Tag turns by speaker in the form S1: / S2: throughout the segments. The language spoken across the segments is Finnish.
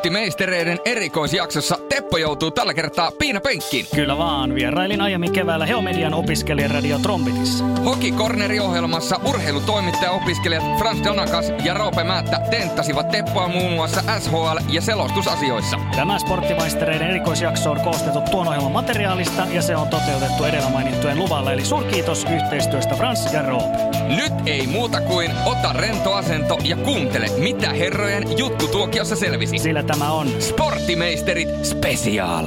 S1: Sporttimeistereiden erikoisjaksossa Teppo joutuu tällä kertaa piinapenkkiin.
S2: Kyllä vaan, vierailin aiemmin keväällä Heomedian opiskelijaradio Trombitissa.
S1: Hokikorneri-ohjelmassa urheilutoimittaja-opiskelijat Frans Donakas ja Roope Määttä tenttasivat Teppoa muun muassa SHL- ja selostusasioissa.
S2: Tämä Sporttimaistereiden erikoisjakso on koostettu tuon ohjelman materiaalista ja se on toteutettu edellä mainittujen luvalla. Eli suurkiitos yhteistyöstä Frans ja Roope.
S1: Nyt ei muuta kuin ota rento asento ja kuuntele, mitä herrojen juttutuokiossa selvisi.
S2: Sillä tämä on
S1: Sporttimeisterit Special.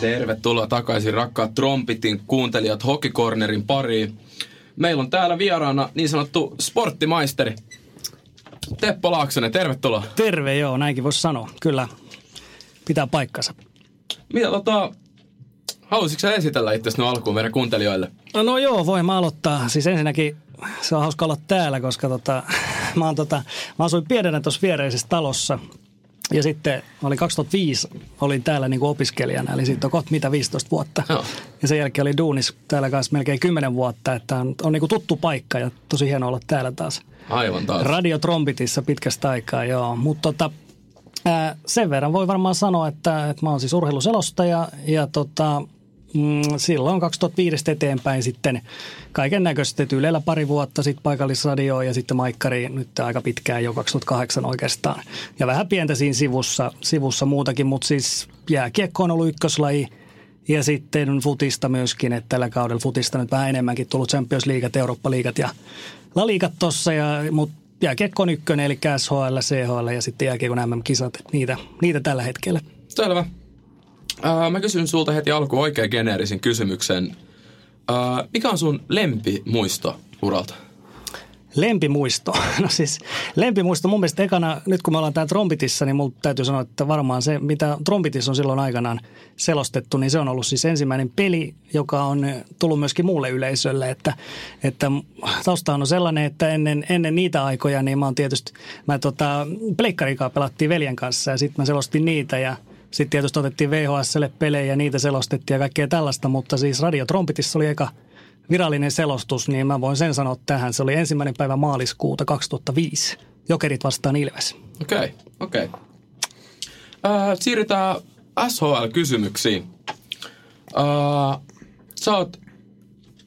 S3: Tervetuloa takaisin rakkaat trompitin kuuntelijat Hokikornerin pariin. Meillä on täällä vieraana niin sanottu sporttimaisteri Teppo Laaksonen, tervetuloa.
S2: Terve, joo, näinkin voisi sanoa. Kyllä, pitää paikkansa.
S3: Mitä tota, halusitko sä esitellä itse nyt alkuun meidän kuuntelijoille?
S2: No, no joo, voin mä aloittaa. Siis ensinnäkin se on hauska olla täällä, koska tota, mä, oon, tota, mä asuin pienenä tuossa viereisessä talossa. Ja sitten olin 2005, olin täällä niin kuin opiskelijana, eli siitä on kohta mitä 15 vuotta.
S3: Joo.
S2: Ja sen jälkeen oli duunis täällä kanssa melkein 10 vuotta, että on, on niin kuin tuttu paikka ja tosi hienoa olla täällä taas.
S3: Aivan taas.
S2: Radio Trombitissa pitkästä aikaa, joo. Mutta tota, ää, sen verran voi varmaan sanoa, että, että mä oon siis urheiluselostaja ja tota, mm, silloin 2005 eteenpäin sitten kaiken näköistä Ylellä pari vuotta, sitten paikallisradioa ja sitten Maikkari nyt aika pitkään jo 2008 oikeastaan. Ja vähän pientä siinä sivussa, sivussa muutakin, mutta siis jääkiekko on ollut ykköslaji ja sitten futista myöskin, että tällä kaudella futista nyt vähän enemmänkin tullut Champions Leagueat, Eurooppa-liigat ja La Liigat tossa, ja, mutta jääkiekko on ykkönen, eli SHL, CHL ja sitten jääkiekon MM-kisat, niitä, niitä tällä hetkellä.
S3: Selvä. Äh, mä kysyn sulta heti alkuun oikein geneerisen kysymyksen. Äh, mikä on sun lempimuisto uralta?
S2: Lempimuisto. No siis lempimuisto mun mielestä ekana, nyt kun me ollaan täällä Trombitissa, niin mulla täytyy sanoa, että varmaan se, mitä Trombitissa on silloin aikanaan selostettu, niin se on ollut siis ensimmäinen peli, joka on tullut myöskin muulle yleisölle. Että, että tausta on sellainen, että ennen, ennen niitä aikoja, niin mä oon tietysti, mä tota, pleikkarikaa pelattiin veljen kanssa ja sitten mä selostin niitä ja sitten tietysti otettiin VHSlle pelejä ja niitä selostettiin ja kaikkea tällaista, mutta siis Radio Trombitissa oli eka virallinen selostus, niin mä voin sen sanoa tähän. Se oli ensimmäinen päivä maaliskuuta 2005. Jokerit vastaan Ilves.
S3: Okei, okay, okei. Okay. Äh, siirrytään SHL-kysymyksiin. Äh, sä oot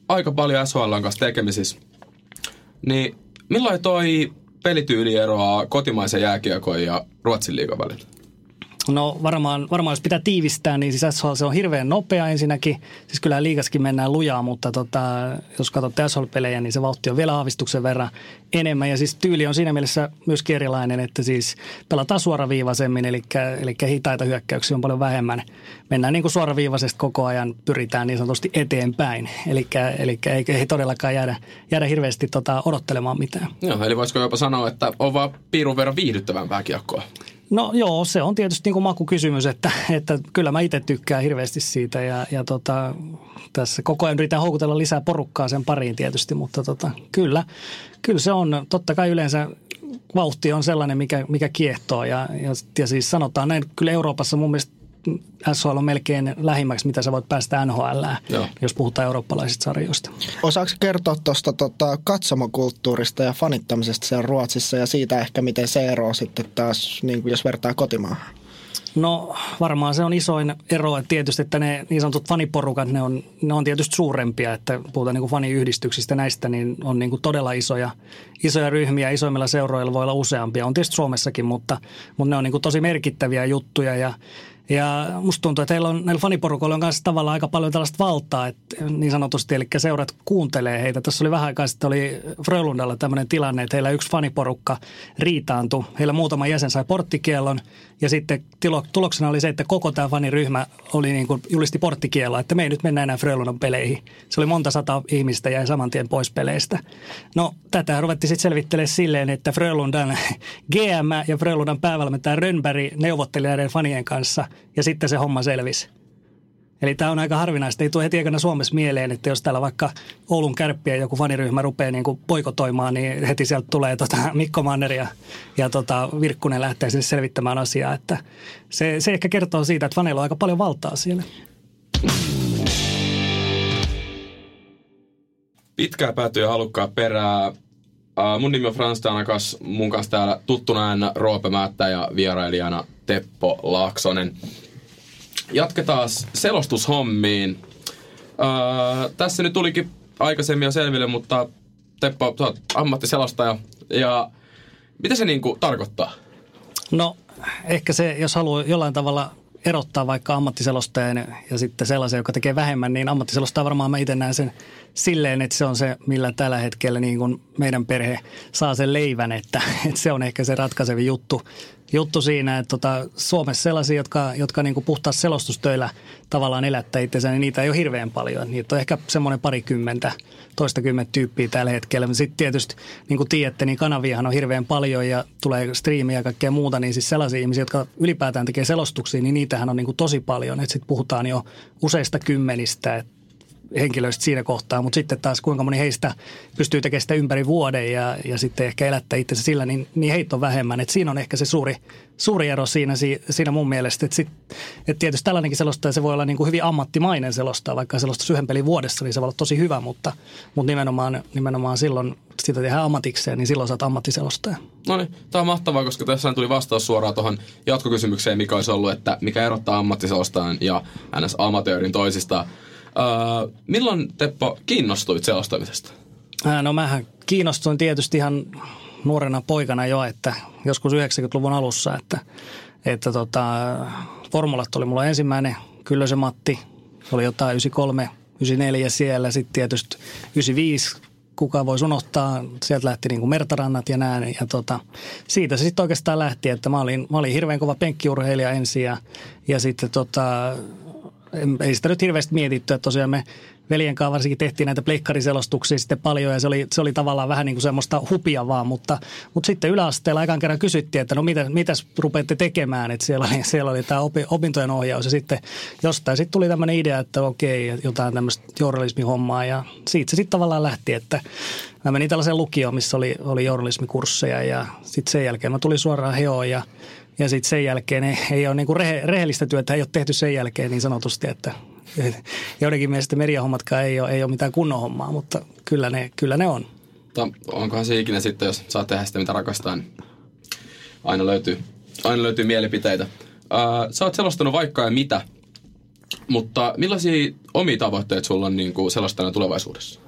S3: aika paljon SHL kanssa tekemisissä. Niin milloin toi pelityyli eroaa kotimaisen jääkiekon ja Ruotsin liigan välillä?
S2: No varmaan, varmaan jos pitää tiivistää, niin siis SHL se on hirveän nopea ensinnäkin. Siis kyllä liigaskin mennään lujaa, mutta tota, jos katsot SHL-pelejä, niin se vauhti on vielä aavistuksen verran enemmän. Ja siis tyyli on siinä mielessä myös erilainen, että siis pelataan suoraviivaisemmin, eli, eli hitaita hyökkäyksiä on paljon vähemmän. Mennään niin kuin suoraviivaisesti koko ajan, pyritään niin sanotusti eteenpäin. Eli, eli ei, ei todellakaan jäädä, jäädä hirveästi tota, odottelemaan mitään.
S3: Joo, eli voisiko jopa sanoa, että on vaan piirun verran viihdyttävämpää kiekkoa?
S2: No joo, se on tietysti niin kuin makukysymys, että, että kyllä mä itse tykkään hirveästi siitä ja, ja tota, tässä koko ajan yritän houkutella lisää porukkaa sen pariin tietysti, mutta tota, kyllä, kyllä se on, totta kai yleensä vauhti on sellainen, mikä, mikä kiehtoo ja, ja, ja siis sanotaan näin, kyllä Euroopassa mun mielestä SHL on melkein lähimmäksi, mitä sä voit päästä NHL, jos puhutaan eurooppalaisista sarjoista.
S4: Osaatko kertoa tuosta tota, katsomokulttuurista ja fanittamisesta siellä Ruotsissa ja siitä ehkä miten se eroaa sitten taas, niin kuin jos vertaa kotimaahan?
S2: No varmaan se on isoin ero, että tietysti että ne niin sanotut faniporukat, ne on, ne on tietysti suurempia, että puhutaan niin kuin faniyhdistyksistä näistä, niin on niin kuin todella isoja, isoja ryhmiä, isoimmilla seuroilla voi olla useampia, on tietysti Suomessakin, mutta, mutta ne on niin kuin tosi merkittäviä juttuja ja ja musta tuntuu, että heillä on, näillä faniporukoilla on kanssa tavallaan aika paljon tällaista valtaa, että niin sanotusti, eli seurat kuuntelee heitä. Tässä oli vähän aikaa sitten oli Frölundalla tämmöinen tilanne, että heillä yksi faniporukka riitaantui. Heillä muutama jäsen sai porttikielon ja sitten tuloksena oli se, että koko tämä faniryhmä oli niin kuin julisti porttikielon, että me ei nyt mennä enää Frölundan peleihin. Se oli monta sata ihmistä ja saman tien pois peleistä. No tätä ruvettiin sitten selvittelemään silleen, että Frölundan GM ja Frölundan päävalmentaja Rönnberg neuvotteli näiden fanien kanssa – ja sitten se homma selvisi. Eli tämä on aika harvinaista. Ei tule heti aikana Suomessa mieleen, että jos täällä vaikka Oulun kärppiä joku faniryhmä rupeaa niin poikotoimaan, niin heti sieltä tulee tota Mikko Manner ja, ja tota Virkkunen lähtee sinne selvittämään asiaa. Että se, se ehkä kertoo siitä, että faneilla on aika paljon valtaa siellä.
S3: Pitkää päätyä halukkaa perää. Uh, mun nimi on Frans Tanakas, mun kanssa täällä tuttuna aina Roope Määttä ja vierailijana Teppo Laaksonen. Jatketaan selostushommiin. Uh, tässä nyt tulikin aikaisemmin jo selville, mutta Teppo, sä oot ammattiselostaja. Ja mitä se niinku tarkoittaa?
S2: No ehkä se, jos haluaa jollain tavalla erottaa vaikka ammattiselostajan ja sitten sellaisen, joka tekee vähemmän, niin ammattiselostaja varmaan mä itse näen sen silleen, että se on se, millä tällä hetkellä niin kuin meidän perhe saa sen leivän, että, että se on ehkä se ratkaisevin juttu, juttu siinä, että tota, Suomessa sellaisia, jotka, jotka niin kuin puhtaasti selostustöillä tavallaan elättää itsensä, niin niitä ei ole hirveän paljon. Niitä on ehkä semmoinen parikymmentä, toistakymmentä tyyppiä tällä hetkellä. Sitten tietysti, niin kuin tiedätte, niin kanaviahan on hirveän paljon ja tulee striimiä ja kaikkea muuta, niin siis sellaisia ihmisiä, jotka ylipäätään tekee selostuksia, niin niitähän on niin kuin tosi paljon. Sitten puhutaan jo useista kymmenistä, että henkilöistä siinä kohtaa, mutta sitten taas kuinka moni heistä pystyy tekemään sitä ympäri vuoden ja, ja sitten ehkä elättää itsensä sillä, niin, niin heitä on vähemmän. Et siinä on ehkä se suuri, suuri ero siinä, siinä mun mielestä. Että et tietysti tällainenkin selostaja, se voi olla niin kuin hyvin ammattimainen selostaa, vaikka selostus yhden pelin vuodessa, niin se voi olla tosi hyvä, mutta, mutta nimenomaan, nimenomaan silloin sitä tehdään ammatikseen, niin silloin oot ammattiselostaja.
S3: No niin, tämä on mahtavaa, koska tässä tuli vastaus suoraan tuohon jatkokysymykseen, mikä olisi ollut, että mikä erottaa ammattiselostajan ja ns. amatöörin toisistaan. Uh, milloin Teppo kiinnostuit selostamisesta?
S2: No mähän kiinnostuin tietysti ihan nuorena poikana jo, että joskus 90-luvun alussa, että, että tota, formulat oli mulla ensimmäinen, kyllä se Matti, oli jotain 93, 94 siellä, sitten tietysti 95 kuka voi unohtaa. Sieltä lähti niin kuin mertarannat ja näin. Ja tota, siitä se sitten oikeastaan lähti, että mä olin, mä olin hirveän kova penkkiurheilija ensin ja, ja sitten tota, ei sitä nyt hirveästi mietitty, että tosiaan me veljen kanssa varsinkin tehtiin näitä pleikkariselostuksia sitten paljon ja se oli, se oli tavallaan vähän niin kuin semmoista hupia vaan, mutta, mutta sitten yläasteella aikaan kerran kysyttiin, että no mitä, mitäs rupeatte tekemään, että siellä oli, siellä oli tämä opi, opintojen ohjaus ja sitten jostain sitten tuli tämmöinen idea, että okei, jotain tämmöistä journalismihommaa ja siitä se sitten tavallaan lähti, että mä menin tällaiseen lukioon, missä oli, oli journalismikursseja ja sitten sen jälkeen mä tulin suoraan heoon ja ja sitten sen jälkeen ei, ei ole niinku rehe, rehellistä työtä, ei ole tehty sen jälkeen niin sanotusti, että joidenkin mielestä mediahommatkaan ei ole, ei ole mitään kunnon hommaa, mutta kyllä ne, kyllä ne on.
S3: Mutta onkohan se ikinä sitten, jos saa tehdä sitä, mitä rakastaa, niin aina löytyy, aina löytyy mielipiteitä. Uh, sä oot selostanut vaikka ja mitä, mutta millaisia omia tavoitteita sulla on niin kuin selostajana tulevaisuudessa?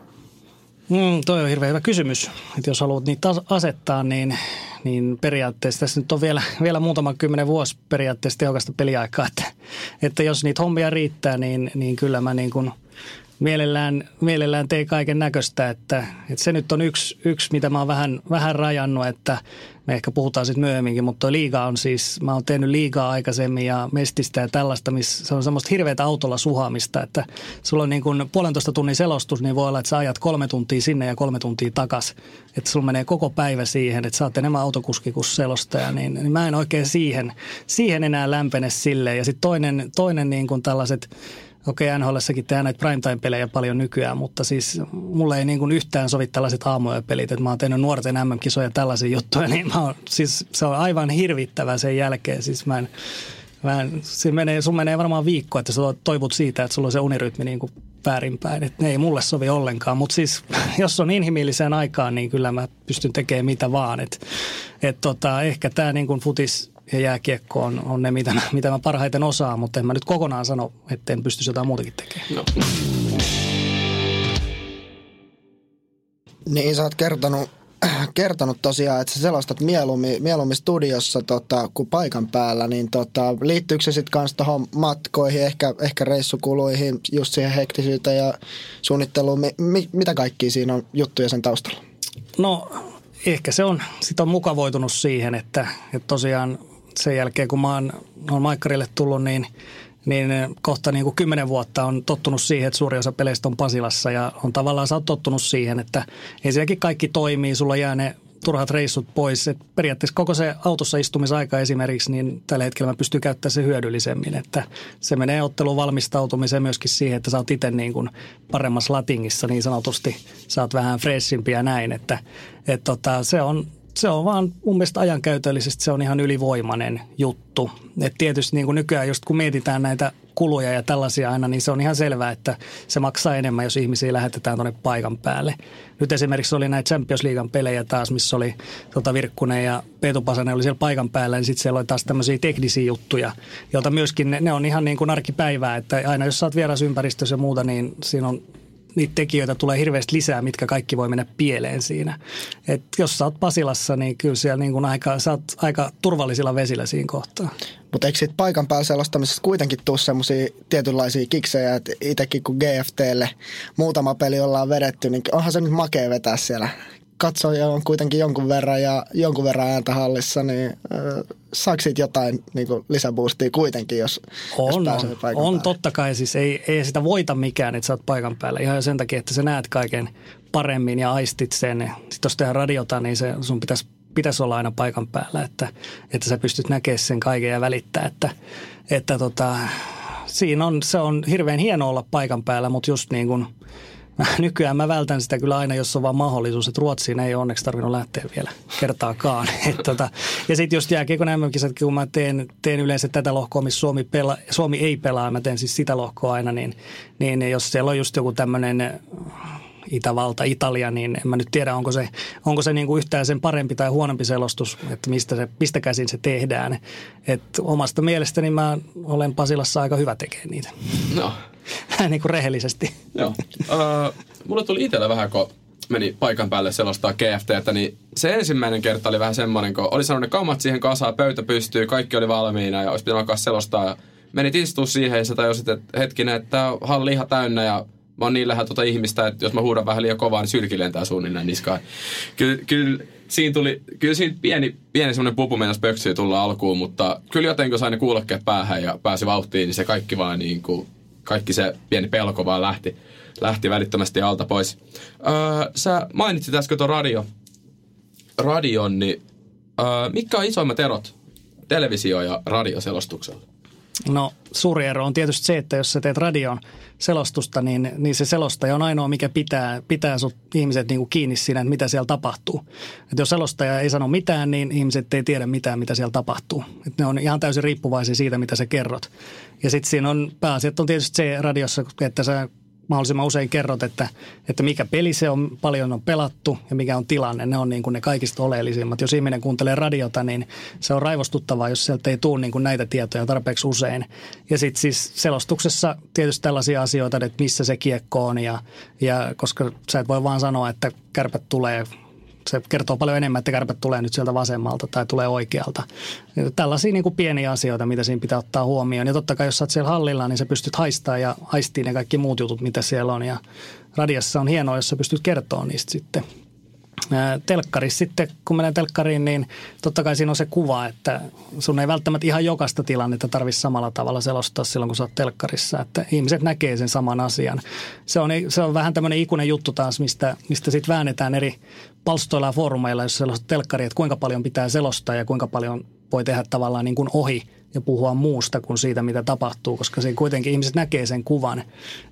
S2: Mm, toi on hirveän hyvä kysymys. Että jos haluat niitä asettaa, niin, niin periaatteessa tässä nyt on vielä, vielä muutama kymmenen vuosi periaatteessa tehokasta peliaikaa. Että, että jos niitä hommia riittää, niin, niin kyllä mä niin kuin – mielellään, mielellään tee kaiken näköistä, että, että se nyt on yksi, yksi, mitä mä oon vähän, vähän rajannut, että me ehkä puhutaan sitten myöhemminkin, mutta liiga on siis, mä oon tehnyt liigaa aikaisemmin ja mestistä ja tällaista, missä se on semmoista hirveätä autolla suhaamista, että sulla on niin kuin puolentoista tunnin selostus, niin voi olla, että sä ajat kolme tuntia sinne ja kolme tuntia takas. Että sulla menee koko päivä siihen, että sä oot enemmän autokuski kuin selostaja, niin, niin mä en oikein siihen, siihen enää lämpene silleen. Ja sitten toinen, toinen niin kuin tällaiset Okei, okay, NHLssäkin tehdään näitä primetime-pelejä paljon nykyään, mutta siis mulle ei niin kuin yhtään sovi tällaiset aamuja-pelit, että mä oon tehnyt nuorten MM-kisoja tällaisia juttuja, niin mä oon, siis se on aivan hirvittävä sen jälkeen. Siis mä en, mä en, se menee, sun menee varmaan viikko, että sä toivot siitä, että sulla on se unirytmi niin kuin väärinpäin. Että ne ei mulle sovi ollenkaan, mutta siis jos on inhimilliseen aikaan, niin kyllä mä pystyn tekemään mitä vaan. Että et tota, ehkä tämä niin kuin futis ja jääkiekko on, on ne, mitä mä, mitä mä parhaiten osaan, mutta en mä nyt kokonaan sano, että en pystyisi jotain muutakin tekemään. No.
S4: Niin, sä oot kertonut, kertonut tosiaan, että sä selostat mieluummin, mieluummin studiossa tota, kuin paikan päällä, niin tota, liittyykö se sitten kanssa tuohon matkoihin, ehkä, ehkä reissukuluihin, just siihen hektisyyteen ja suunnitteluun, mi, mi, mitä kaikki siinä on juttuja sen taustalla?
S2: No ehkä se on, sit on mukavoitunut siihen, että, että tosiaan sen jälkeen, kun mä oon, oon Maikkarille tullut, niin, niin kohta niin kuin kymmenen vuotta on tottunut siihen, että suuri osa peleistä on Pasilassa ja on tavallaan sä oot tottunut siihen, että ensinnäkin kaikki toimii, sulla jää ne turhat reissut pois. Et periaatteessa koko se autossa istumisaika esimerkiksi, niin tällä hetkellä mä pystyn käyttämään se hyödyllisemmin. Että se menee ottelun valmistautumiseen myöskin siihen, että sä oot itse niin kuin paremmassa latingissa niin sanotusti. Sä oot vähän fressimpi ja näin. Että, et tota, se on se on vaan mun mielestä ajankäytöllisesti se on ihan ylivoimainen juttu. Et tietysti niin kuin nykyään just kun mietitään näitä kuluja ja tällaisia aina, niin se on ihan selvää, että se maksaa enemmän, jos ihmisiä lähetetään tuonne paikan päälle. Nyt esimerkiksi oli näitä Champions Leaguean pelejä taas, missä oli tota Virkkunen ja Peetu Pasanen oli siellä paikan päällä, niin sitten siellä oli taas tämmöisiä teknisiä juttuja, joita myöskin ne, ne on ihan niin kuin arkipäivää, että aina jos sä oot vierasympäristössä ja muuta, niin siinä on niitä tekijöitä tulee hirveästi lisää, mitkä kaikki voi mennä pieleen siinä. Et jos sä oot Pasilassa, niin kyllä siellä niin kuin aika, sä oot aika turvallisilla vesillä siinä kohtaa.
S4: Mutta eikö siitä paikan päällä selostamisessa kuitenkin tule semmoisia tietynlaisia kiksejä, että itsekin kun GFTlle muutama peli ollaan vedetty, niin onhan se nyt makea vetää siellä katsoja on kuitenkin jonkun verran ja jonkun verran ääntä hallissa, niin äh, saako siitä jotain niin lisäboostia kuitenkin, jos,
S2: on,
S4: jos
S2: on, on totta kai, siis ei, ei sitä voita mikään, että sä oot paikan päällä. Ihan sen takia, että sä näet kaiken paremmin ja aistit sen. Sitten jos tehdään radiota, niin se, sun pitäisi pitäisi olla aina paikan päällä, että, että sä pystyt näkemään sen kaiken ja välittää, että, että tota, siinä on, se on hirveän hieno olla paikan päällä, mutta just niin kuin – nykyään mä vältän sitä kyllä aina, jos on vaan mahdollisuus, että Ruotsiin ei onneksi tarvinnut lähteä vielä kertaakaan. Et tota, ja sitten just jääkiekon mm kun mä teen, teen yleensä tätä lohkoa, missä Suomi, pela, Suomi ei pelaa, mä teen siis sitä lohkoa aina, niin, niin jos siellä on just joku tämmöinen Itävalta, Italia, niin en mä nyt tiedä, onko se, onko se niin kuin yhtään sen parempi tai huonompi selostus, että mistä, se, mistä käsin se tehdään. Et omasta mielestäni mä olen Pasilassa aika hyvä tekemään niitä.
S3: No.
S2: niin kuin rehellisesti.
S3: Joo. Uh, mulle tuli itsellä vähän, kun meni paikan päälle selostaa GFTtä, niin se ensimmäinen kerta oli vähän semmoinen, kun oli sanonut ne kammat siihen kasaan, pöytä pystyy, kaikki oli valmiina ja olisi pitänyt alkaa selostaa. Menit istua siihen ja sä tajusit, että hetkinen, että tämä halli ihan täynnä ja mä oon niin lähellä tuota ihmistä, että jos mä huudan vähän liian kovaa, niin sylki lentää suunnilleen niskaan. Kyllä, kyllä siinä tuli, kyllä siinä pieni, pieni semmoinen pupu mennä pöksyä tulla alkuun, mutta kyllä jotenkin sain ne kuulokkeet päähän ja pääsi vauhtiin, niin se kaikki vaan niin kuin, kaikki se pieni pelko vaan lähti, lähti välittömästi alta pois. Öö, sä mainitsit äsken tuon radio, radion, niin öö, mitkä on isoimmat erot televisio- ja radioselostuksella?
S2: No suuri ero on tietysti se, että jos sä teet radion selostusta, niin, niin se selostaja on ainoa, mikä pitää, pitää sut ihmiset niin kuin kiinni siinä, että mitä siellä tapahtuu. Et jos selostaja ei sano mitään, niin ihmiset ei tiedä mitään, mitä siellä tapahtuu. Et ne on ihan täysin riippuvaisia siitä, mitä sä kerrot. Ja sitten siinä on, pääasiat on tietysti se radiossa, että sä mahdollisimman usein kerrot, että, että mikä peli se on, paljon on pelattu ja mikä on tilanne. Ne on niin kuin ne kaikista oleellisimmat. Jos ihminen kuuntelee radiota, niin se on raivostuttavaa, jos sieltä ei tule niin kuin näitä tietoja tarpeeksi usein. Ja sitten siis selostuksessa tietysti tällaisia asioita, että missä se kiekko on ja, ja koska sä et voi vaan sanoa, että kärpät tulee se kertoo paljon enemmän, että kärpät tulee nyt sieltä vasemmalta tai tulee oikealta. Tällaisia niin kuin pieniä asioita, mitä siinä pitää ottaa huomioon. Ja totta kai, jos sä oot siellä hallilla, niin sä pystyt haistaa ja haistiin ne kaikki muut jutut, mitä siellä on. Ja radiassa on hienoa, jos sä pystyt kertoa niistä sitten – telkkarissa sitten, kun menee telkkariin, niin totta kai siinä on se kuva, että sun ei välttämättä ihan jokaista tilannetta tarvitse samalla tavalla selostaa silloin, kun sä oot telkkarissa. Että ihmiset näkee sen saman asian. Se on, se on vähän tämmöinen ikuinen juttu taas, mistä, mistä sitten väännetään eri palstoilla ja foorumeilla, jos selostat telkkari, että kuinka paljon pitää selostaa ja kuinka paljon voi tehdä tavallaan niin kuin ohi ja puhua muusta kuin siitä, mitä tapahtuu, koska se kuitenkin ihmiset näkee sen kuvan,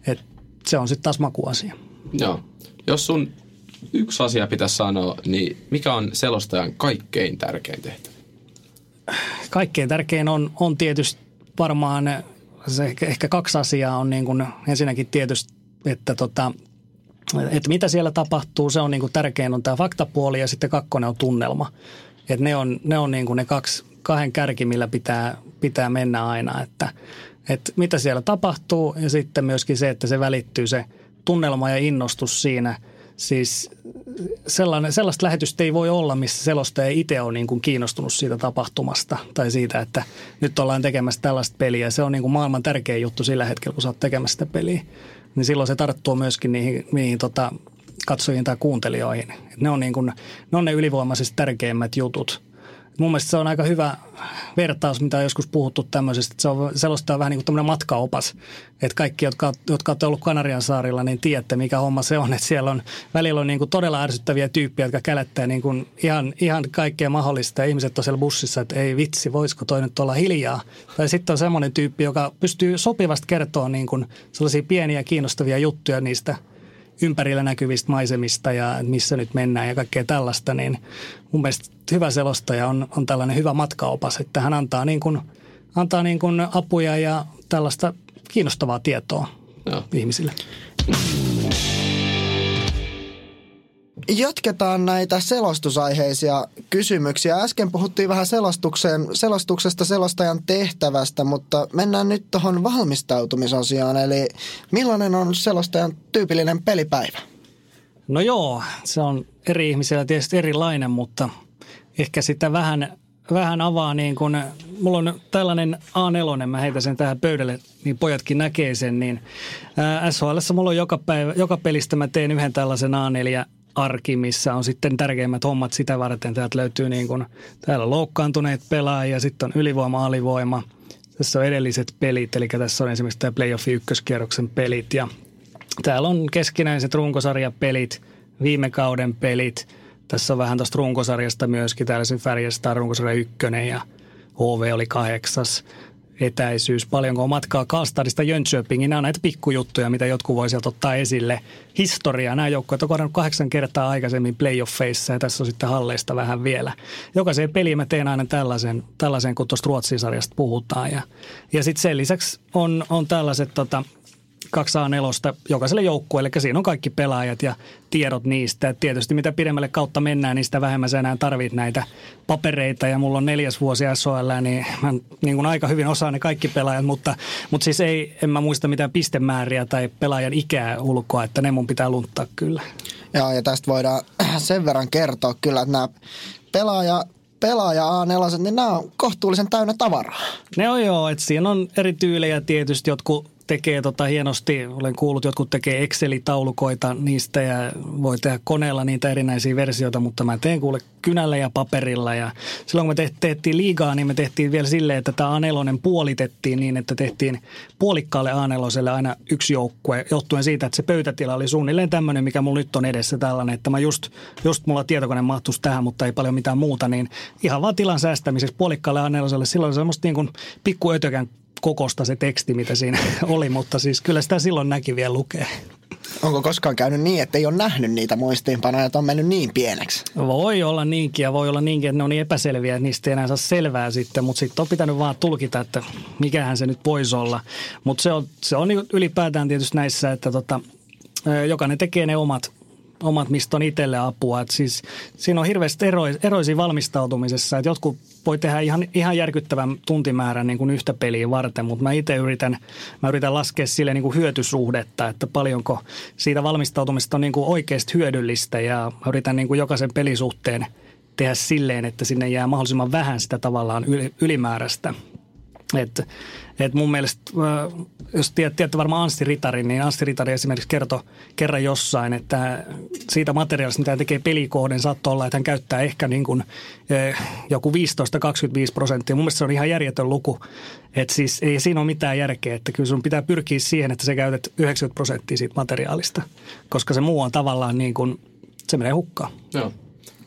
S2: että se on sitten taas makuasia.
S3: Joo. Jos sun yksi asia pitäisi sanoa, niin mikä on selostajan kaikkein tärkein tehtävä?
S2: Kaikkein tärkein on, on tietysti varmaan se ehkä, ehkä kaksi asiaa on niin kuin ensinnäkin tietysti, että tota, että mitä siellä tapahtuu, se on niin kuin tärkein on tämä faktapuoli ja sitten kakkonen on tunnelma. Että ne on, ne on niin kuin ne kaksi, kahden kärki, millä pitää, pitää mennä aina, että, että mitä siellä tapahtuu ja sitten myöskin se, että se välittyy se tunnelma ja innostus siinä – Siis sellainen, sellaista lähetystä ei voi olla, missä selostaja itse on niin kuin kiinnostunut siitä tapahtumasta tai siitä, että nyt ollaan tekemässä tällaista peliä. Se on niin kuin maailman tärkein juttu sillä hetkellä, kun sä oot tekemässä sitä peliä. Niin silloin se tarttuu myöskin niihin, niihin tota, katsojiin tai kuuntelijoihin. Et ne, on niin kuin, ne on ne ylivoimaisesti tärkeimmät jutut. Mun mielestä se on aika hyvä vertaus, mitä on joskus puhuttu tämmöisestä, se on selostaa vähän niin kuin matkaopas. Että kaikki, jotka, jotka olette ollut Kanarian saarilla, niin tiedätte, mikä homma se on. Että siellä on välillä on niin kuin todella ärsyttäviä tyyppejä, jotka kälättää niin kuin ihan, ihan kaikkea mahdollista. Ja ihmiset on siellä bussissa, että ei vitsi, voisiko toi nyt olla hiljaa. Tai sitten on semmoinen tyyppi, joka pystyy sopivasti kertoa niin kuin sellaisia pieniä kiinnostavia juttuja niistä – ympärillä näkyvistä maisemista ja missä nyt mennään ja kaikkea tällaista, niin mun mielestä hyvä selostaja on, on tällainen hyvä matkaopas, että hän antaa, niin kuin, antaa niin kuin apuja ja tällaista kiinnostavaa tietoa Joo. ihmisille.
S4: Jatketaan näitä selostusaiheisia kysymyksiä. Äsken puhuttiin vähän selostukseen, selostuksesta selostajan tehtävästä, mutta mennään nyt tuohon valmistautumisasiaan. Eli millainen on selostajan tyypillinen pelipäivä?
S2: No joo, se on eri ihmisillä tietysti erilainen, mutta ehkä sitä vähän, vähän avaa niin kuin, mulla on tällainen A4, mä heitän sen tähän pöydälle, niin pojatkin näkee sen, niin SHL mulla on joka, päivä, joka pelistä mä teen yhden tällaisen A4 arki, missä on sitten tärkeimmät hommat sitä varten. Täältä löytyy niin kuin, täällä loukkaantuneet pelaajia, sitten on ylivoima, alivoima. Tässä on edelliset pelit, eli tässä on esimerkiksi tämä playoffin ykköskierroksen pelit ja täällä on keskinäiset runkosarjapelit, viime kauden pelit. Tässä on vähän tuosta runkosarjasta myöskin, täällä se Färjestad runkosarja ykkönen ja HV oli kahdeksas etäisyys, paljonko on matkaa Kaastadista Jönköpingin. Nämä on näitä pikkujuttuja, mitä jotkut voi sieltä ottaa esille. Historia, nämä joukkueet on kohdannut kahdeksan kertaa aikaisemmin playoffeissa ja tässä on sitten halleista vähän vielä. Jokaiseen peliin mä teen aina tällaisen, tällaisen kun tuosta Ruotsin sarjasta puhutaan. Ja, ja sitten sen lisäksi on, on tällaiset tota, 2A4 jokaiselle joukkueelle, eli siinä on kaikki pelaajat ja tiedot niistä. Et tietysti mitä pidemmälle kautta mennään, niin sitä vähemmän sä enää tarvit näitä papereita ja mulla on neljäs vuosi SOL, niin mä niin kuin aika hyvin osaan ne kaikki pelaajat, mutta, mutta siis ei, en mä muista mitään pistemääriä tai pelaajan ikää ulkoa, että ne mun pitää lunttaa kyllä.
S4: Joo, ja tästä voidaan sen verran kertoa kyllä, että nämä pelaaja pelaaja A4, niin nämä on kohtuullisen täynnä tavaraa.
S2: Ne on joo, että siinä on eri tyylejä tietysti, jotkut tekee tota hienosti, olen kuullut, jotkut tekee Excel-taulukoita niistä ja voi tehdä koneella niitä erinäisiä versioita, mutta mä teen kuule kynällä ja paperilla. Ja silloin kun me tehtiin liigaa, niin me tehtiin vielä silleen, että tämä A4 puolitettiin niin, että tehtiin puolikkaalle A4 aina yksi joukkue, johtuen siitä, että se pöytätila oli suunnilleen tämmöinen, mikä mulla nyt on edessä tällainen, että mä just, just mulla tietokone mahtuisi tähän, mutta ei paljon mitään muuta, niin ihan vaan tilan säästämiseksi puolikkaalle A4, silloin semmoista niin kuin pikku ötökän kokosta se teksti, mitä siinä oli, mutta siis kyllä sitä silloin näki vielä lukea.
S4: Onko koskaan käynyt niin, että ei ole nähnyt niitä muistiinpanoja, että on mennyt niin pieneksi?
S2: Voi olla niinkin ja voi olla niinkin, että ne on niin epäselviä, että niistä ei enää saa selvää sitten, mutta sitten on pitänyt vaan tulkita, että mikähän se nyt voisi olla. Mutta se on, se on ylipäätään tietysti näissä, että tota, jokainen tekee ne omat omat, mistä on itselle apua. Et siis, siinä on hirveästi eroisia, eroisia valmistautumisessa. Et jotkut voi tehdä ihan, ihan järkyttävän tuntimäärän niin kuin yhtä peliä varten, mutta mä itse yritän, mä yritän laskea sille niin kuin hyötysuhdetta, että paljonko siitä valmistautumista on niin kuin oikeasti hyödyllistä ja mä yritän niin kuin jokaisen pelisuhteen tehdä silleen, että sinne jää mahdollisimman vähän sitä tavallaan ylimääräistä. Et, et mun mielestä, jos tiedätte varmaan Anssi Ritarin, niin Anssi Ritari esimerkiksi kertoi kerran jossain, että siitä materiaalista, mitä hän tekee pelikohden, saattoi olla, että hän käyttää ehkä niin kuin, joku 15-25 prosenttia. Mun mielestä se on ihan järjetön luku. Että siis ei siinä ole mitään järkeä, että kyllä sun pitää pyrkiä siihen, että sä käytät 90 prosenttia siitä materiaalista, koska se muu on tavallaan niin kuin, se menee hukkaan.
S3: Joo.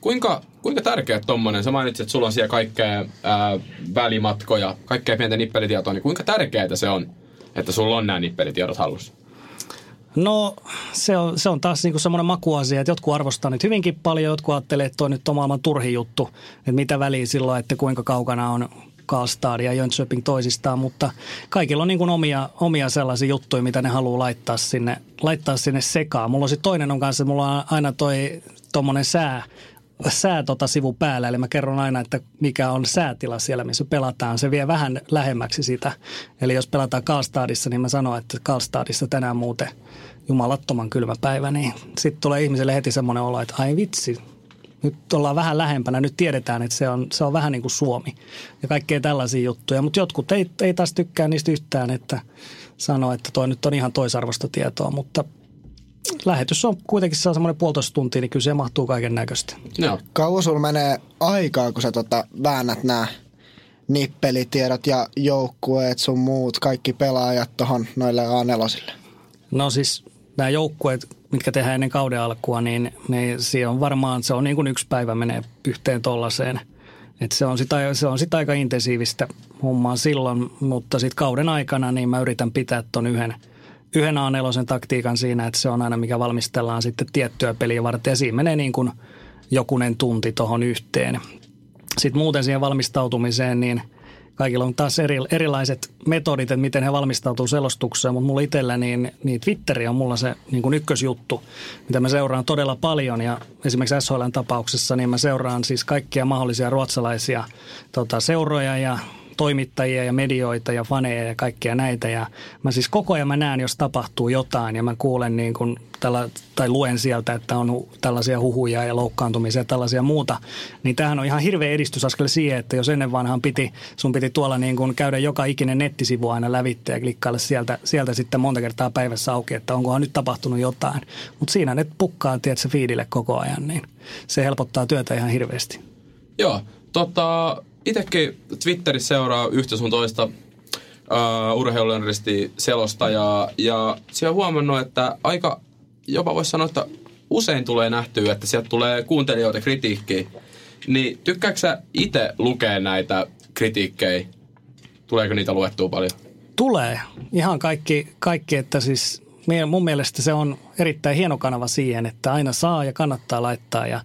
S3: Kuinka, kuinka tärkeä tuommoinen, sä mainitsit, että sulla on siellä kaikkea ää, välimatkoja, kaikkea pientä nippelitietoa, niin kuinka tärkeää se on, että sulla on nämä nippelitiedot hallussa?
S2: No se on, se on taas niinku semmoinen makuasia, että jotkut arvostaa nyt hyvinkin paljon, jotkut ajattelee, että toi nyt on maailman turhi juttu, että mitä väliä silloin, että kuinka kaukana on Karlstad ja Jönköping toisistaan, mutta kaikilla on niin omia, omia sellaisia juttuja, mitä ne haluaa laittaa sinne, laittaa sinne sekaan. Mulla on sitten toinen on kanssa, mulla on aina toi tuommoinen sää, sää tota sivu päällä, eli mä kerron aina, että mikä on säätila siellä, missä pelataan. Se vie vähän lähemmäksi sitä. Eli jos pelataan Karlstadissa, niin mä sanon, että Karlstadissa tänään muuten jumalattoman kylmä päivä, niin sitten tulee ihmiselle heti semmoinen olo, että ai vitsi, nyt ollaan vähän lähempänä, nyt tiedetään, että se on, se on vähän niin kuin Suomi ja kaikkea tällaisia juttuja. Mutta jotkut ei, ei taas tykkää niistä yhtään, että sanoo, että toi nyt on ihan toisarvosta tietoa, mutta lähetys on kuitenkin saa semmoinen puolitoista tuntia, niin kyllä se mahtuu kaiken näköistä.
S3: Joo.
S4: Kauan sulla menee aikaa, kun sä tota väännät nämä nippelitiedot ja joukkueet sun muut, kaikki pelaajat tuohon noille A4.
S2: No siis nämä joukkueet, mitkä tehdään ennen kauden alkua, niin, niin siinä on varmaan, se on niin kuin yksi päivä menee yhteen tollaiseen. että se on sitä, se on sitä aika intensiivistä hommaa silloin, mutta sitten kauden aikana niin mä yritän pitää ton yhden, yhden A4 taktiikan siinä, että se on aina mikä valmistellaan sitten tiettyä peliä varten. Ja siinä menee niin kuin jokunen tunti tuohon yhteen. Sitten muuten siihen valmistautumiseen, niin kaikilla on taas eri, erilaiset metodit, että miten he valmistautuu selostukseen, mutta mulla itsellä niin, niin Twitteri on mulla se niin kuin ykkösjuttu, mitä mä seuraan todella paljon. Ja esimerkiksi SHLn tapauksessa niin mä seuraan siis kaikkia mahdollisia ruotsalaisia tota, seuroja ja toimittajia ja medioita ja faneja ja kaikkia näitä. Ja mä siis koko ajan mä näen, jos tapahtuu jotain ja mä kuulen niin kuin tällä, tai luen sieltä, että on tällaisia huhuja ja loukkaantumisia ja tällaisia muuta. Niin tämähän on ihan hirveä edistysaskel siihen, että jos ennen vanhaan piti, sun piti tuolla niin kuin käydä joka ikinen nettisivu aina lävitte ja klikkailla sieltä, sieltä sitten monta kertaa päivässä auki, että onkohan nyt tapahtunut jotain. Mutta siinä ne pukkaa, tiedätkö, fiidille koko ajan, niin se helpottaa työtä ihan hirveästi.
S3: Joo, tota, itsekin Twitterissä seuraa yhtä sun toista uh, selostajaa ja siellä huomannut, että aika jopa voisi sanoa, että usein tulee nähtyä, että sieltä tulee kuuntelijoita kritiikkiä. Niin tykkääkö sä itse lukea näitä kritiikkejä? Tuleeko niitä luettua paljon?
S2: Tulee. Ihan kaikki, kaikki että siis mun mielestä se on erittäin hieno kanava siihen, että aina saa ja kannattaa laittaa ja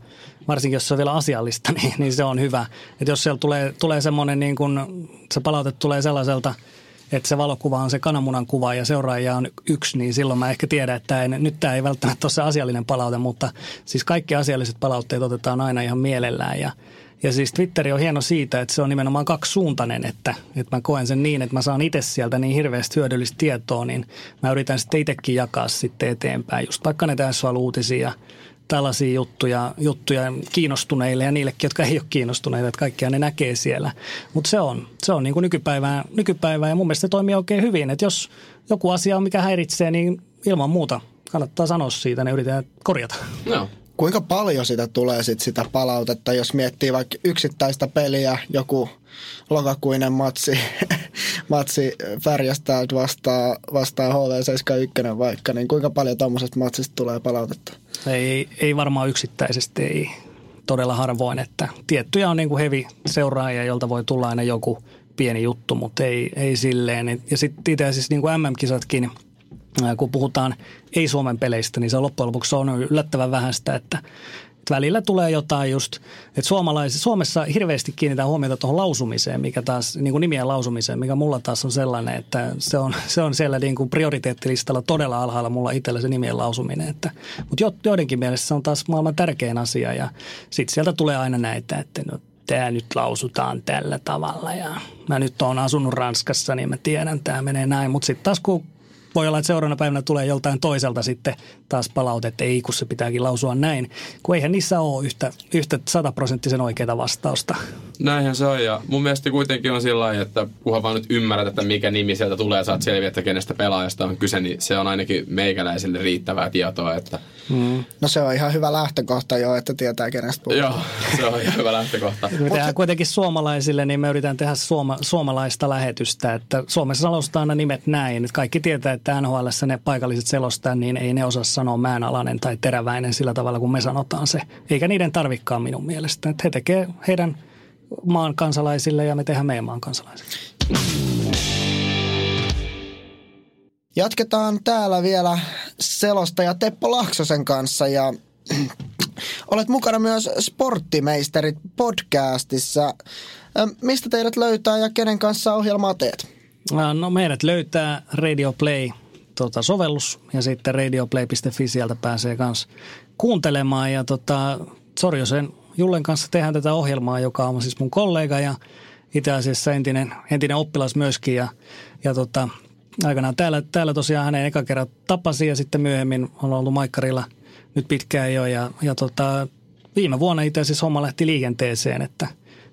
S2: varsinkin jos se on vielä asiallista, niin, niin se on hyvä. Että jos siellä tulee, tulee semmoinen, niin kun, se palaute tulee sellaiselta, että se valokuva on se kananmunan kuva ja seuraaja on yksi, niin silloin mä ehkä tiedän, että ei, nyt tämä ei välttämättä ole se asiallinen palaute, mutta siis kaikki asialliset palautteet otetaan aina ihan mielellään ja ja siis Twitteri on hieno siitä, että se on nimenomaan kaksisuuntainen, että, että mä koen sen niin, että mä saan itse sieltä niin hirveästi hyödyllistä tietoa, niin mä yritän sitten itsekin jakaa sitten eteenpäin. Just vaikka ne tässä uutisia tällaisia juttuja, juttuja kiinnostuneille ja niillekin, jotka ei ole kiinnostuneita, että kaikkia ne näkee siellä. Mutta se on, se on niin kuin nykypäivää, nykypäivää ja mun mielestä se toimii oikein hyvin, että jos joku asia on mikä häiritsee, niin ilman muuta kannattaa sanoa siitä, ne yritetään korjata.
S3: No.
S4: Kuinka paljon sitä tulee sit sitä palautetta, jos miettii vaikka yksittäistä peliä, joku lokakuinen matsi, matsi Färjestad vastaa, vastaa HV71 vaikka, niin kuinka paljon tuommoisesta matsista tulee palautetta?
S2: Ei, ei varmaan yksittäisesti, ei todella harvoin, että tiettyjä on niin kuin hevi seuraajia, jolta voi tulla aina joku pieni juttu, mutta ei, ei silleen. Ja sitten itse asiassa niin kuin MM-kisatkin, kun puhutaan ei-Suomen peleistä, niin se loppujen lopuksi on yllättävän vähän sitä, että välillä tulee jotain just, että suomalais, Suomessa hirveästi kiinnitään huomiota tuohon lausumiseen, mikä taas, niin kuin nimien lausumiseen, mikä mulla taas on sellainen, että se on, se on siellä niin kuin prioriteettilistalla todella alhaalla mulla itsellä se nimien lausuminen. Että, mutta joidenkin mielestä se on taas maailman tärkein asia ja sitten sieltä tulee aina näitä, että no, tämä nyt lausutaan tällä tavalla ja mä nyt oon asunut Ranskassa, niin mä tiedän, tämä menee näin. Mutta sitten taas kun voi olla, että seuraavana päivänä tulee joltain toiselta sitten taas palaute, että ei kun se pitääkin lausua näin, kun eihän niissä ole yhtä, yhtä sataprosenttisen oikeaa vastausta.
S3: Näinhän se on ja mun mielestä kuitenkin on sillä lailla, että kunhan vaan nyt ymmärrät, että mikä nimi sieltä tulee ja saat selviä, että kenestä pelaajasta on kyse, niin se on ainakin meikäläisille riittävää tietoa. Että...
S4: Mm. No se on ihan hyvä lähtökohta jo, että tietää kenestä
S3: puhutaan. Joo, se on ihan hyvä lähtökohta.
S2: Me tehdään kuitenkin suomalaisille, niin me yritetään tehdä suoma, suomalaista lähetystä, että Suomessa selostaa aina nimet näin. Että kaikki tietää, että NHL ne paikalliset selostaa, niin ei ne osaa sanoa määnalainen tai teräväinen sillä tavalla, kuin me sanotaan se. Eikä niiden tarvikkaan minun mielestä. Että he tekee heidän maan kansalaisille ja me tehdään meidän maan kansalaisille.
S4: Jatketaan täällä vielä selostaja Teppo Laksosen kanssa ja olet mukana myös Sporttimeisterit podcastissa. Mistä teidät löytää ja kenen kanssa ohjelmaa teet?
S2: No meidät löytää Radio Play tota, sovellus ja sitten radioplay.fi sieltä pääsee myös kuuntelemaan. Ja tota, Sorjosen Jullen kanssa tehdään tätä ohjelmaa, joka on siis mun kollega ja itse asiassa entinen, entinen oppilas myöskin. Ja, ja tota, aikanaan täällä, täällä tosiaan hänen eka kerran tapasi ja sitten myöhemmin on ollut Maikkarilla nyt pitkään jo. Ja, ja tota, viime vuonna itse asiassa homma lähti liikenteeseen, että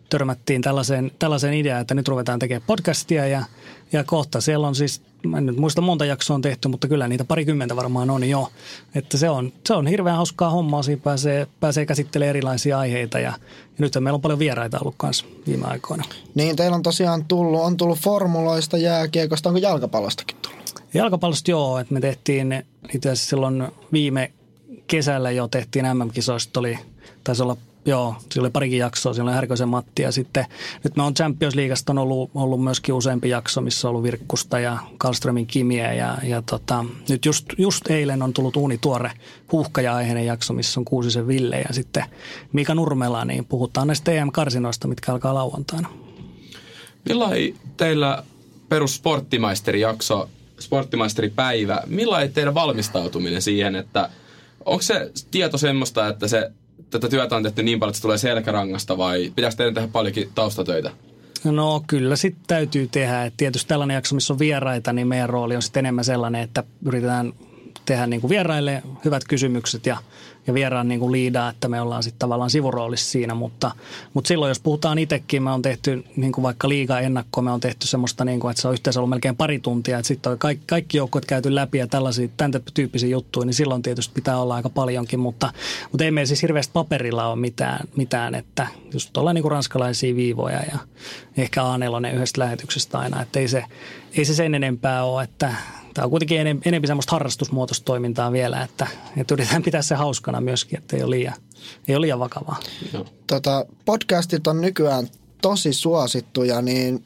S2: törmättiin tällaiseen, tällaiseen ideaan, että nyt ruvetaan tekemään podcastia ja, ja kohta siellä on siis mä en nyt muista monta jaksoa on tehty, mutta kyllä niitä parikymmentä varmaan on jo. Että se on, se on hirveän hauskaa hommaa, siinä pääsee, pääsee käsittelemään erilaisia aiheita ja, ja nyt meillä on paljon vieraita ollut kanssa viime aikoina.
S4: Niin, teillä on tosiaan tullut, on tullut formuloista, jääkiekosta, onko jalkapallostakin tullut?
S2: Jalkapallosta joo, että me tehtiin itse asiassa silloin viime kesällä jo tehtiin MM-kisoista, oli, taisi olla Joo, sillä oli parikin jaksoa, siellä oli Härkösen Matti ja sitten nyt me on Champions Leagueasta on ollut, ollut myöskin useampi jakso, missä on ollut Virkkusta ja Karlströmin Kimiä ja, ja tota, nyt just, just eilen on tullut uuni tuore huuhkaja-aiheinen jakso, missä on Kuusisen Ville ja sitten Mika Nurmela, niin puhutaan näistä EM-karsinoista, mitkä alkaa lauantaina.
S3: Millainen teillä perus sporttimaisteri-jakso, sporttimaisteripäivä, millainen teidän valmistautuminen siihen, että onko se tieto semmoista, että se tätä työtä on tehty niin paljon, että se tulee selkärangasta vai pitäisi teidän tehdä paljonkin taustatöitä?
S2: No kyllä sitten täytyy tehdä. Et tietysti tällainen jakso, missä on vieraita, niin meidän rooli on sitten enemmän sellainen, että yritetään tehdä niin kuin vieraille hyvät kysymykset ja ja vieraan niin kuin liidaa, että me ollaan sitten tavallaan sivuroolissa siinä, mutta, mutta silloin jos puhutaan itsekin, me on tehty niin kuin vaikka liiga ennakkoa, me on tehty semmoista, niin kuin, että se on yhteensä ollut melkein pari tuntia, että sitten on kaikki, kaikki joukkueet käyty läpi ja tällaisia tämän tyyppisiä juttuja, niin silloin tietysti pitää olla aika paljonkin, mutta, mutta ei meillä siis hirveästi paperilla ole mitään, mitään että just ollaan niin kuin ranskalaisia viivoja ja ehkä A4 yhdestä lähetyksestä aina, että ei se, ei se sen enempää ole, että tämä on kuitenkin enem, enemmän semmoista harrastusmuotoista toimintaa vielä, että, että yritetään pitää se hauskana myöskin, että ei ole liian, ei ole liian vakavaa.
S4: Tota, podcastit on nykyään tosi suosittuja, niin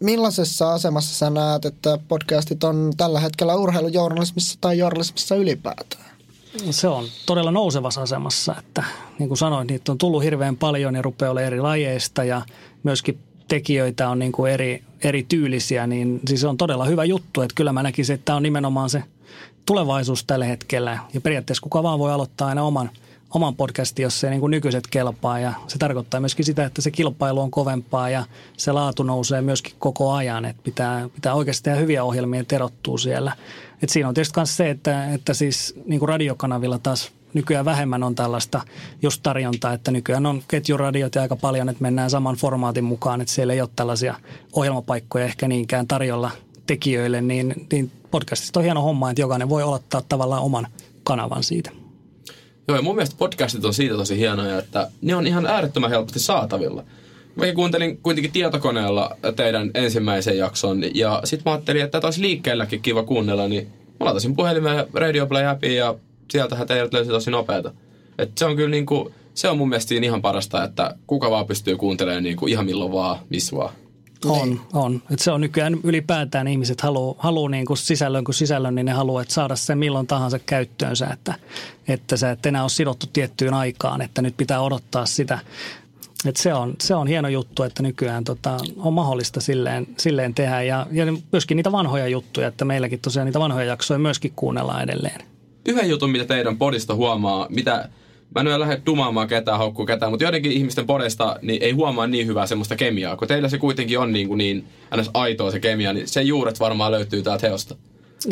S4: millaisessa asemassa sä näet, että podcastit on tällä hetkellä urheilujournalismissa tai journalismissa ylipäätään?
S2: Se on todella nousevassa asemassa, että niin kuin sanoin, niitä on tullut hirveän paljon ja rupeaa olemaan eri lajeista ja myöskin tekijöitä on niin kuin eri, eri tyylisiä, niin siis on todella hyvä juttu. Että kyllä mä näkisin, että tämä on nimenomaan se tulevaisuus tällä hetkellä. Ja periaatteessa kuka vaan voi aloittaa aina oman, oman podcastin, jos se niin kuin nykyiset kelpaa. Ja se tarkoittaa myöskin sitä, että se kilpailu on kovempaa ja se laatu nousee myöskin koko ajan. Että pitää, pitää oikeasti tehdä hyviä ohjelmia, että erottuu siellä. Et siinä on tietysti myös se, että, että siis niin kuin radiokanavilla taas nykyään vähemmän on tällaista just tarjontaa, että nykyään on ketjuradiot ja aika paljon, että mennään saman formaatin mukaan, että siellä ei ole tällaisia ohjelmapaikkoja ehkä niinkään tarjolla tekijöille, niin, niin podcastista on hieno homma, että jokainen voi aloittaa tavallaan oman kanavan siitä.
S3: Joo, ja mun mielestä podcastit on siitä tosi hienoja, että ne on ihan äärettömän helposti saatavilla. Mä kuuntelin kuitenkin tietokoneella teidän ensimmäisen jakson, ja sitten mä ajattelin, että tätä olisi liikkeelläkin kiva kuunnella, niin mä latasin puhelimeen Radio Play ja sieltähän teidät löysi tosi nopeata. Et se on kyllä niinku, se on mun mielestä ihan parasta, että kuka vaan pystyy kuuntelemaan niinku ihan milloin vaan, missä vaan.
S2: On, on. Et se on nykyään ylipäätään ihmiset haluaa haluu niinku sisällön kuin sisällön, niin ne haluaa, että saada sen milloin tahansa käyttöönsä, että, että sä et enää ole sidottu tiettyyn aikaan, että nyt pitää odottaa sitä. Et se, on, se on hieno juttu, että nykyään tota, on mahdollista silleen, silleen tehdä ja, ja myöskin niitä vanhoja juttuja, että meilläkin tosiaan niitä vanhoja jaksoja myöskin kuunnellaan edelleen
S3: yhden jutun, mitä teidän podista huomaa, mitä Mä en lähde dumaamaan ketään, haukkuu ketään, mutta joidenkin ihmisten podesta niin ei huomaa niin hyvää semmoista kemiaa. Kun teillä se kuitenkin on niin, kuin niin aitoa se kemia, niin se juuret varmaan löytyy täältä heosta.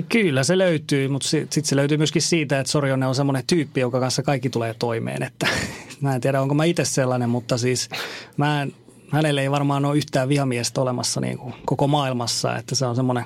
S2: Kyllä se löytyy, mutta sitten sit se löytyy myöskin siitä, että Sorjonen on semmoinen tyyppi, joka kanssa kaikki tulee toimeen. Että, mä en tiedä, onko mä itse sellainen, mutta siis mä en, hänelle ei varmaan ole yhtään vihamiestä olemassa niin kuin koko maailmassa. Että se on semmoinen,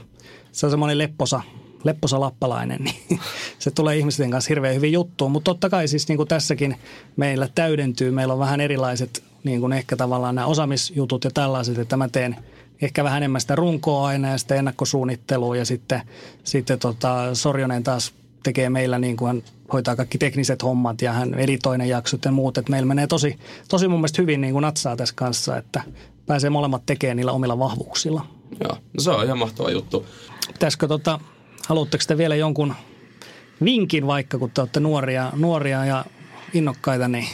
S2: se on semmoinen lepposa, lepposa lappalainen, niin se tulee ihmisten kanssa hirveän hyvin juttuun. Mutta totta kai siis niin kuin tässäkin meillä täydentyy, meillä on vähän erilaiset niin kuin ehkä tavallaan nämä osaamisjutut ja tällaiset, että mä teen ehkä vähän enemmän sitä runkoa aina ja sitä ennakkosuunnittelua ja sitten, sitten tota, Sorjonen taas tekee meillä niin kuin hän hoitaa kaikki tekniset hommat ja hän editoinen jaksot ja muut. Että meillä menee tosi, tosi mun mielestä hyvin niin kuin natsaa tässä kanssa, että pääsee molemmat tekemään niillä omilla vahvuuksilla.
S3: Joo, no se on ihan mahtava juttu.
S2: Pitäisikö tota, Haluatteko te vielä jonkun vinkin vaikka, kun te olette nuoria, nuoria ja innokkaita, niin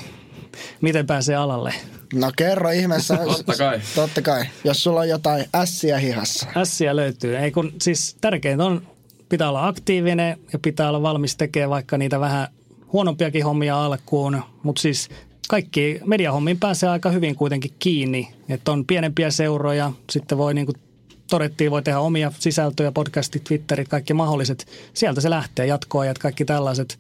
S2: miten pääsee alalle?
S4: No kerro ihmeessä.
S3: totta kai.
S4: Totta kai. Jos sulla on jotain ässiä hihassa.
S2: Ässiä löytyy. Ei kun, siis tärkeintä on, pitää olla aktiivinen ja pitää olla valmis tekemään vaikka niitä vähän huonompiakin hommia alkuun. Mutta siis kaikki mediahommiin pääsee aika hyvin kuitenkin kiinni. Että on pienempiä seuroja, sitten voi niinku todettiin, voi tehdä omia sisältöjä, podcastit, Twitterit, kaikki mahdolliset. Sieltä se lähtee, ja kaikki tällaiset.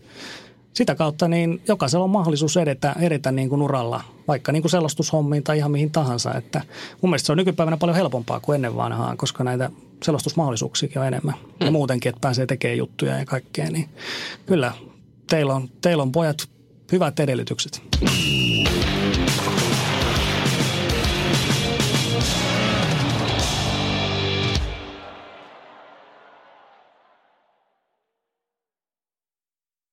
S2: Sitä kautta niin jokaisella on mahdollisuus edetä, edetä niin kuin uralla, vaikka niin kuin selostushommiin tai ihan mihin tahansa. Että mun mielestä se on nykypäivänä paljon helpompaa kuin ennen vanhaan, koska näitä selostusmahdollisuuksiakin on enemmän. Ja muutenkin, että pääsee tekemään juttuja ja kaikkea, niin kyllä teillä on, teillä on pojat hyvät edellytykset.